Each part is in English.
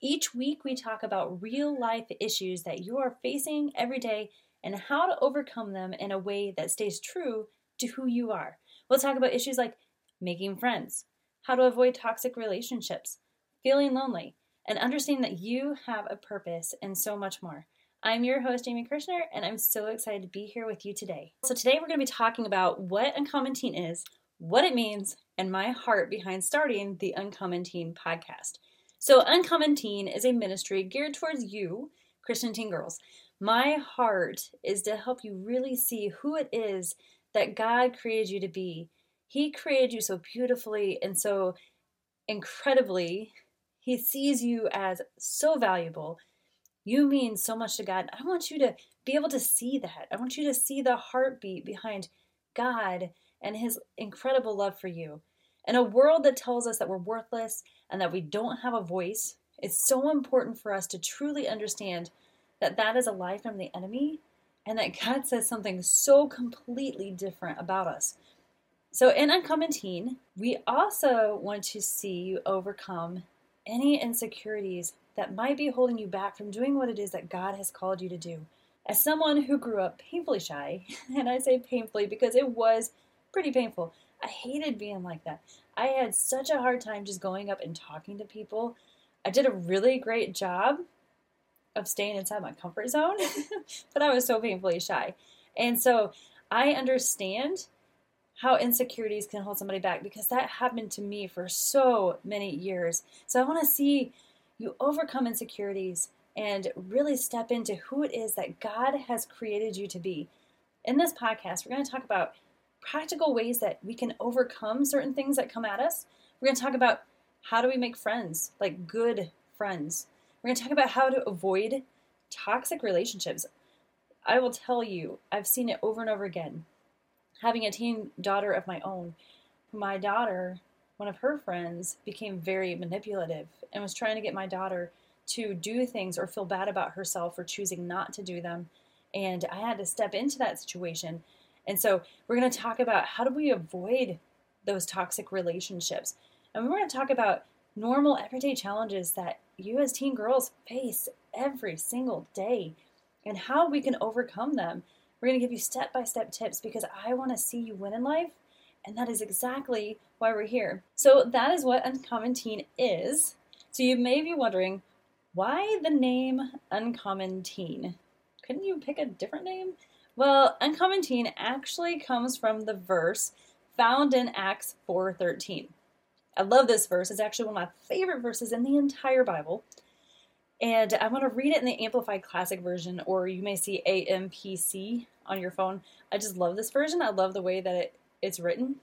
Each week, we talk about real life issues that you are facing every day and how to overcome them in a way that stays true to who you are. We'll talk about issues like making friends, how to avoid toxic relationships, feeling lonely, and understanding that you have a purpose, and so much more. I'm your host, Amy Kirshner, and I'm so excited to be here with you today. So, today we're going to be talking about what Uncommon Teen is, what it means, and my heart behind starting the Uncommon Teen podcast. So, Uncommon Teen is a ministry geared towards you, Christian teen girls, my heart is to help you really see who it is that God created you to be. He created you so beautifully and so incredibly. He sees you as so valuable. You mean so much to God. I want you to be able to see that. I want you to see the heartbeat behind God and His incredible love for you. In a world that tells us that we're worthless and that we don't have a voice, it's so important for us to truly understand that that is a lie from the enemy and that God says something so completely different about us. So, in Uncommon Teen, we also want to see you overcome any insecurities that might be holding you back from doing what it is that God has called you to do. As someone who grew up painfully shy, and I say painfully because it was pretty painful, I hated being like that. I had such a hard time just going up and talking to people. I did a really great job of staying inside my comfort zone, but I was so painfully shy. And so I understand how insecurities can hold somebody back because that happened to me for so many years. So I want to see you overcome insecurities and really step into who it is that God has created you to be. In this podcast, we're going to talk about practical ways that we can overcome certain things that come at us. We're going to talk about how do we make friends, like good friends. We're going to talk about how to avoid toxic relationships. I will tell you, I've seen it over and over again. Having a teen daughter of my own, my daughter, one of her friends, became very manipulative and was trying to get my daughter to do things or feel bad about herself for choosing not to do them. And I had to step into that situation. And so we're going to talk about how do we avoid those toxic relationships. And we're going to talk about normal everyday challenges that you as teen girls face every single day and how we can overcome them. We're going to give you step by step tips because I want to see you win in life. And that is exactly why we're here. So, that is what Uncommon Teen is. So, you may be wondering why the name Uncommon Teen? Couldn't you pick a different name? Well, Uncommon Teen actually comes from the verse found in Acts 4:13. I love this verse. It's actually one of my favorite verses in the entire Bible. And I want to read it in the Amplified Classic version, or you may see AMPC on your phone. I just love this version. I love the way that it, it's written.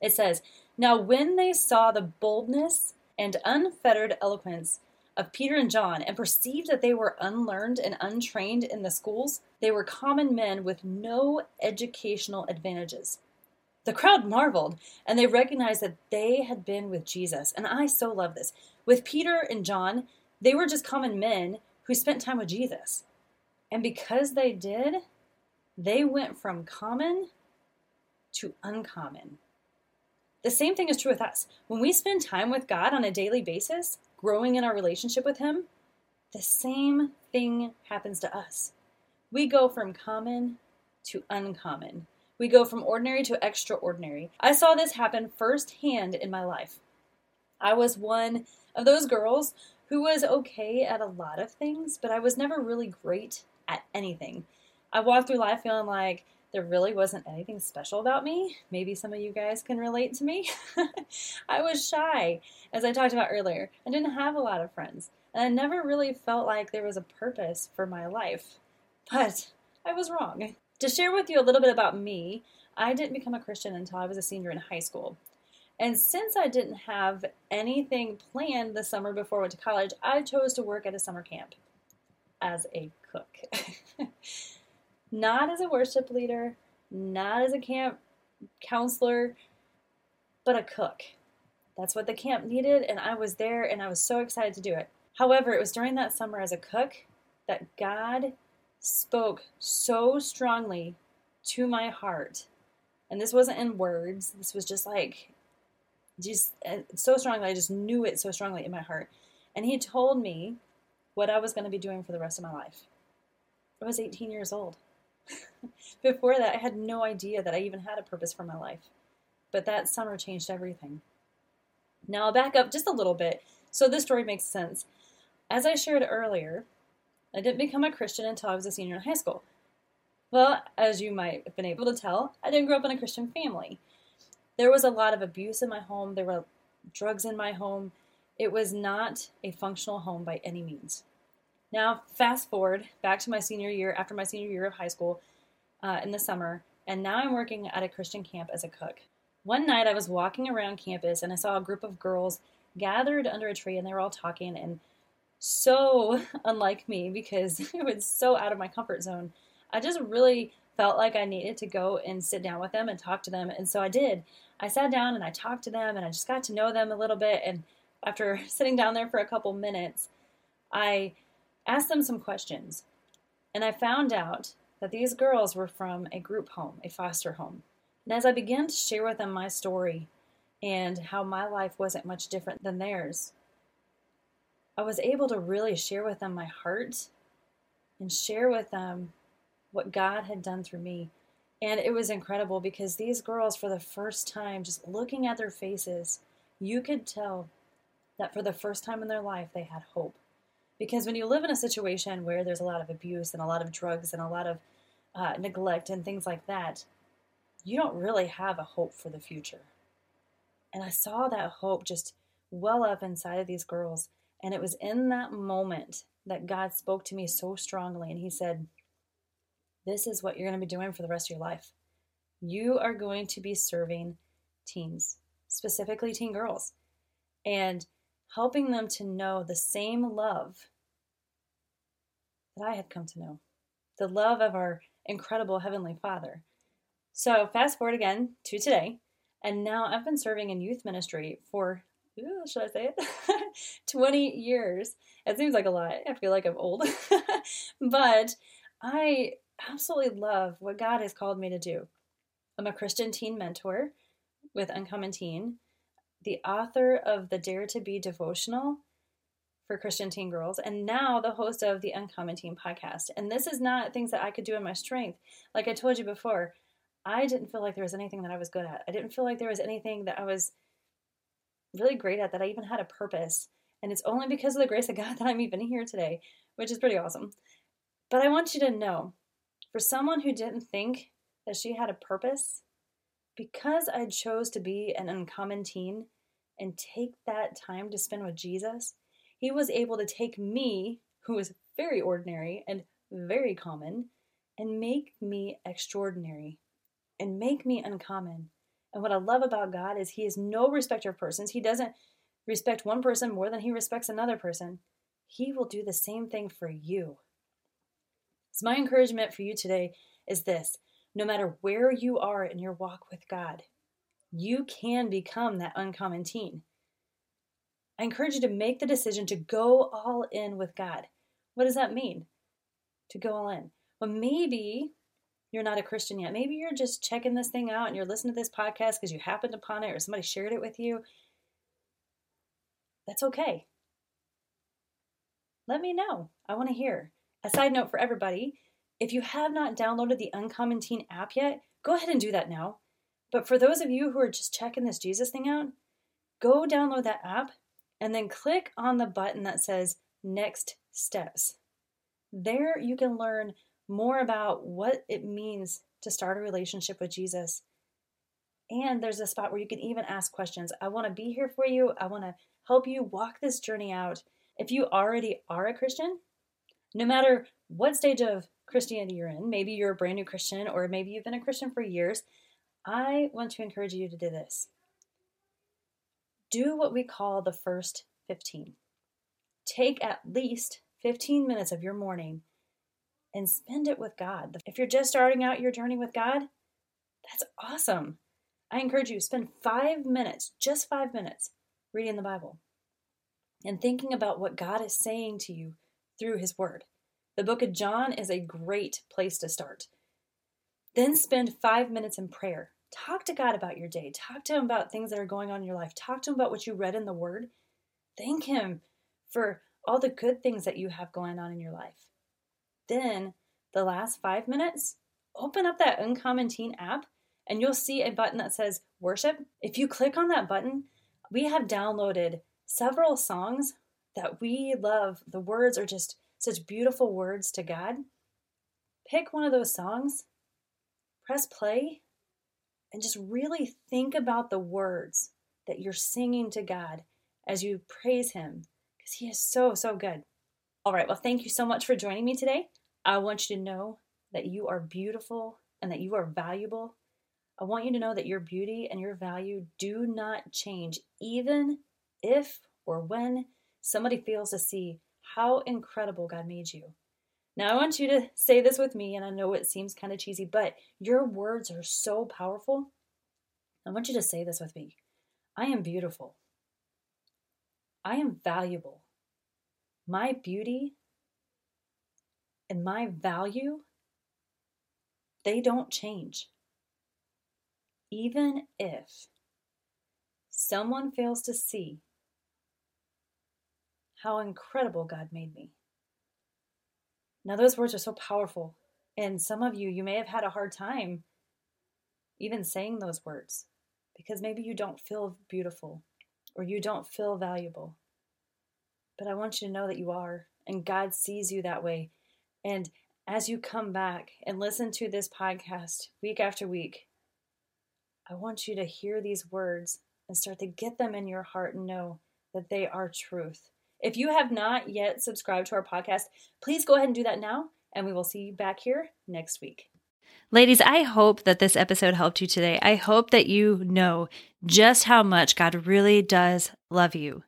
It says, Now when they saw the boldness and unfettered eloquence of Peter and John and perceived that they were unlearned and untrained in the schools, they were common men with no educational advantages. The crowd marveled, and they recognized that they had been with Jesus. And I so love this. With Peter and John, they were just common men who spent time with Jesus. And because they did, they went from common to uncommon. The same thing is true with us. When we spend time with God on a daily basis, growing in our relationship with Him, the same thing happens to us. We go from common to uncommon. We go from ordinary to extraordinary. I saw this happen firsthand in my life. I was one of those girls who was okay at a lot of things, but I was never really great at anything. I walked through life feeling like there really wasn't anything special about me. Maybe some of you guys can relate to me. I was shy, as I talked about earlier. I didn't have a lot of friends, and I never really felt like there was a purpose for my life. But I was wrong. To share with you a little bit about me, I didn't become a Christian until I was a senior in high school. And since I didn't have anything planned the summer before I went to college, I chose to work at a summer camp as a cook. not as a worship leader, not as a camp counselor, but a cook. That's what the camp needed, and I was there and I was so excited to do it. However, it was during that summer as a cook that God spoke so strongly to my heart. And this wasn't in words, this was just like, just uh, so strongly. I just knew it so strongly in my heart. And He told me what I was going to be doing for the rest of my life. I was 18 years old. Before that, I had no idea that I even had a purpose for my life. But that summer changed everything. Now I'll back up just a little bit so this story makes sense. As I shared earlier, I didn't become a Christian until I was a senior in high school. Well, as you might have been able to tell, I didn't grow up in a Christian family. There was a lot of abuse in my home, there were drugs in my home. It was not a functional home by any means. Now, fast forward back to my senior year, after my senior year of high school uh, in the summer, and now I'm working at a Christian camp as a cook. One night I was walking around campus and I saw a group of girls gathered under a tree and they were all talking and so unlike me because it was so out of my comfort zone. I just really felt like I needed to go and sit down with them and talk to them. And so I did. I sat down and I talked to them and I just got to know them a little bit. And after sitting down there for a couple minutes, I asked them some questions, and I found out that these girls were from a group home, a foster home. And as I began to share with them my story and how my life wasn't much different than theirs, I was able to really share with them my heart and share with them what God had done through me. And it was incredible because these girls, for the first time, just looking at their faces, you could tell that for the first time in their life, they had hope. Because when you live in a situation where there's a lot of abuse and a lot of drugs and a lot of uh, neglect and things like that, you don't really have a hope for the future. And I saw that hope just well up inside of these girls. And it was in that moment that God spoke to me so strongly. And He said, This is what you're going to be doing for the rest of your life. You are going to be serving teens, specifically teen girls, and helping them to know the same love that I had come to know the love of our incredible Heavenly Father. So, fast forward again to today, and now I've been serving in youth ministry for, ooh, should I say it? 20 years. It seems like a lot. I feel like I'm old. but I absolutely love what God has called me to do. I'm a Christian teen mentor with Uncommon Teen, the author of the Dare to Be devotional, for Christian teen girls, and now the host of the Uncommon Teen podcast. And this is not things that I could do in my strength. Like I told you before, I didn't feel like there was anything that I was good at. I didn't feel like there was anything that I was really great at, that I even had a purpose. And it's only because of the grace of God that I'm even here today, which is pretty awesome. But I want you to know for someone who didn't think that she had a purpose, because I chose to be an uncommon teen and take that time to spend with Jesus, he was able to take me, who was very ordinary and very common, and make me extraordinary and make me uncommon. And what I love about God is He is no respecter of persons. He doesn't respect one person more than He respects another person. He will do the same thing for you. So, my encouragement for you today is this no matter where you are in your walk with God, you can become that uncommon teen. I encourage you to make the decision to go all in with God. What does that mean? To go all in. Well, maybe you're not a Christian yet. Maybe you're just checking this thing out and you're listening to this podcast because you happened upon it or somebody shared it with you. That's okay. Let me know. I want to hear. A side note for everybody if you have not downloaded the Uncommon Teen app yet, go ahead and do that now. But for those of you who are just checking this Jesus thing out, go download that app and then click on the button that says Next Steps. There you can learn more about what it means to start a relationship with Jesus. And there's a spot where you can even ask questions. I want to be here for you. I want to help you walk this journey out. If you already are a Christian, no matter what stage of Christianity you're in, maybe you're a brand new Christian or maybe you've been a Christian for years, I want to encourage you to do this. Do what we call the first 15. Take at least 15 minutes of your morning and spend it with God. If you're just starting out your journey with God, that's awesome. I encourage you spend five minutes, just five minutes, reading the Bible and thinking about what God is saying to you through His Word. The book of John is a great place to start. Then spend five minutes in prayer. Talk to God about your day. Talk to Him about things that are going on in your life. Talk to Him about what you read in the Word. Thank Him for all the good things that you have going on in your life. Then, the last five minutes, open up that Uncommon Teen app and you'll see a button that says worship. If you click on that button, we have downloaded several songs that we love. The words are just such beautiful words to God. Pick one of those songs, press play, and just really think about the words that you're singing to God as you praise Him because He is so, so good. All right, well, thank you so much for joining me today. I want you to know that you are beautiful and that you are valuable I want you to know that your beauty and your value do not change, even if or when somebody fails to see how incredible God made you. Now, I want you to say this with me, and I know it seems kind of cheesy, but your words are so powerful. I want you to say this with me I am beautiful. I am valuable. My beauty and my value, they don't change even if someone fails to see how incredible God made me. Now, those words are so powerful. And some of you, you may have had a hard time even saying those words because maybe you don't feel beautiful or you don't feel valuable. But I want you to know that you are, and God sees you that way. And as you come back and listen to this podcast week after week, I want you to hear these words and start to get them in your heart and know that they are truth. If you have not yet subscribed to our podcast, please go ahead and do that now, and we will see you back here next week. Ladies, I hope that this episode helped you today. I hope that you know just how much God really does love you.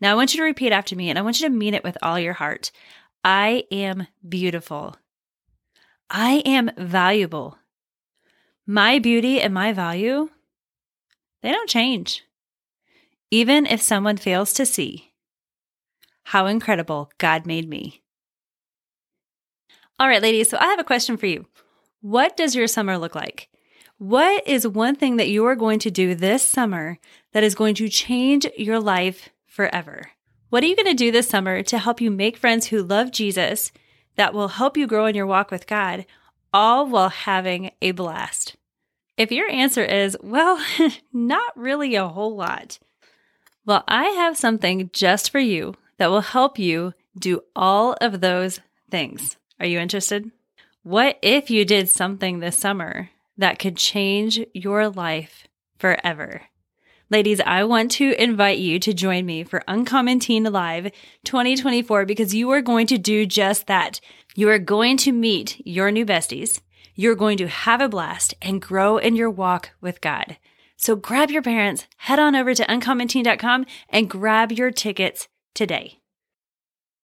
Now, I want you to repeat after me, and I want you to mean it with all your heart. I am beautiful. I am valuable my beauty and my value, they don't change. Even if someone fails to see how incredible God made me. All right, ladies, so I have a question for you. What does your summer look like? What is one thing that you are going to do this summer that is going to change your life forever? What are you going to do this summer to help you make friends who love Jesus that will help you grow in your walk with God, all while having a blast? If your answer is, well, not really a whole lot, well, I have something just for you that will help you do all of those things. Are you interested? What if you did something this summer that could change your life forever? Ladies, I want to invite you to join me for Uncommon Teen Live 2024 because you are going to do just that. You are going to meet your new besties. You're going to have a blast and grow in your walk with God. So grab your parents, head on over to uncommonteen.com and grab your tickets today.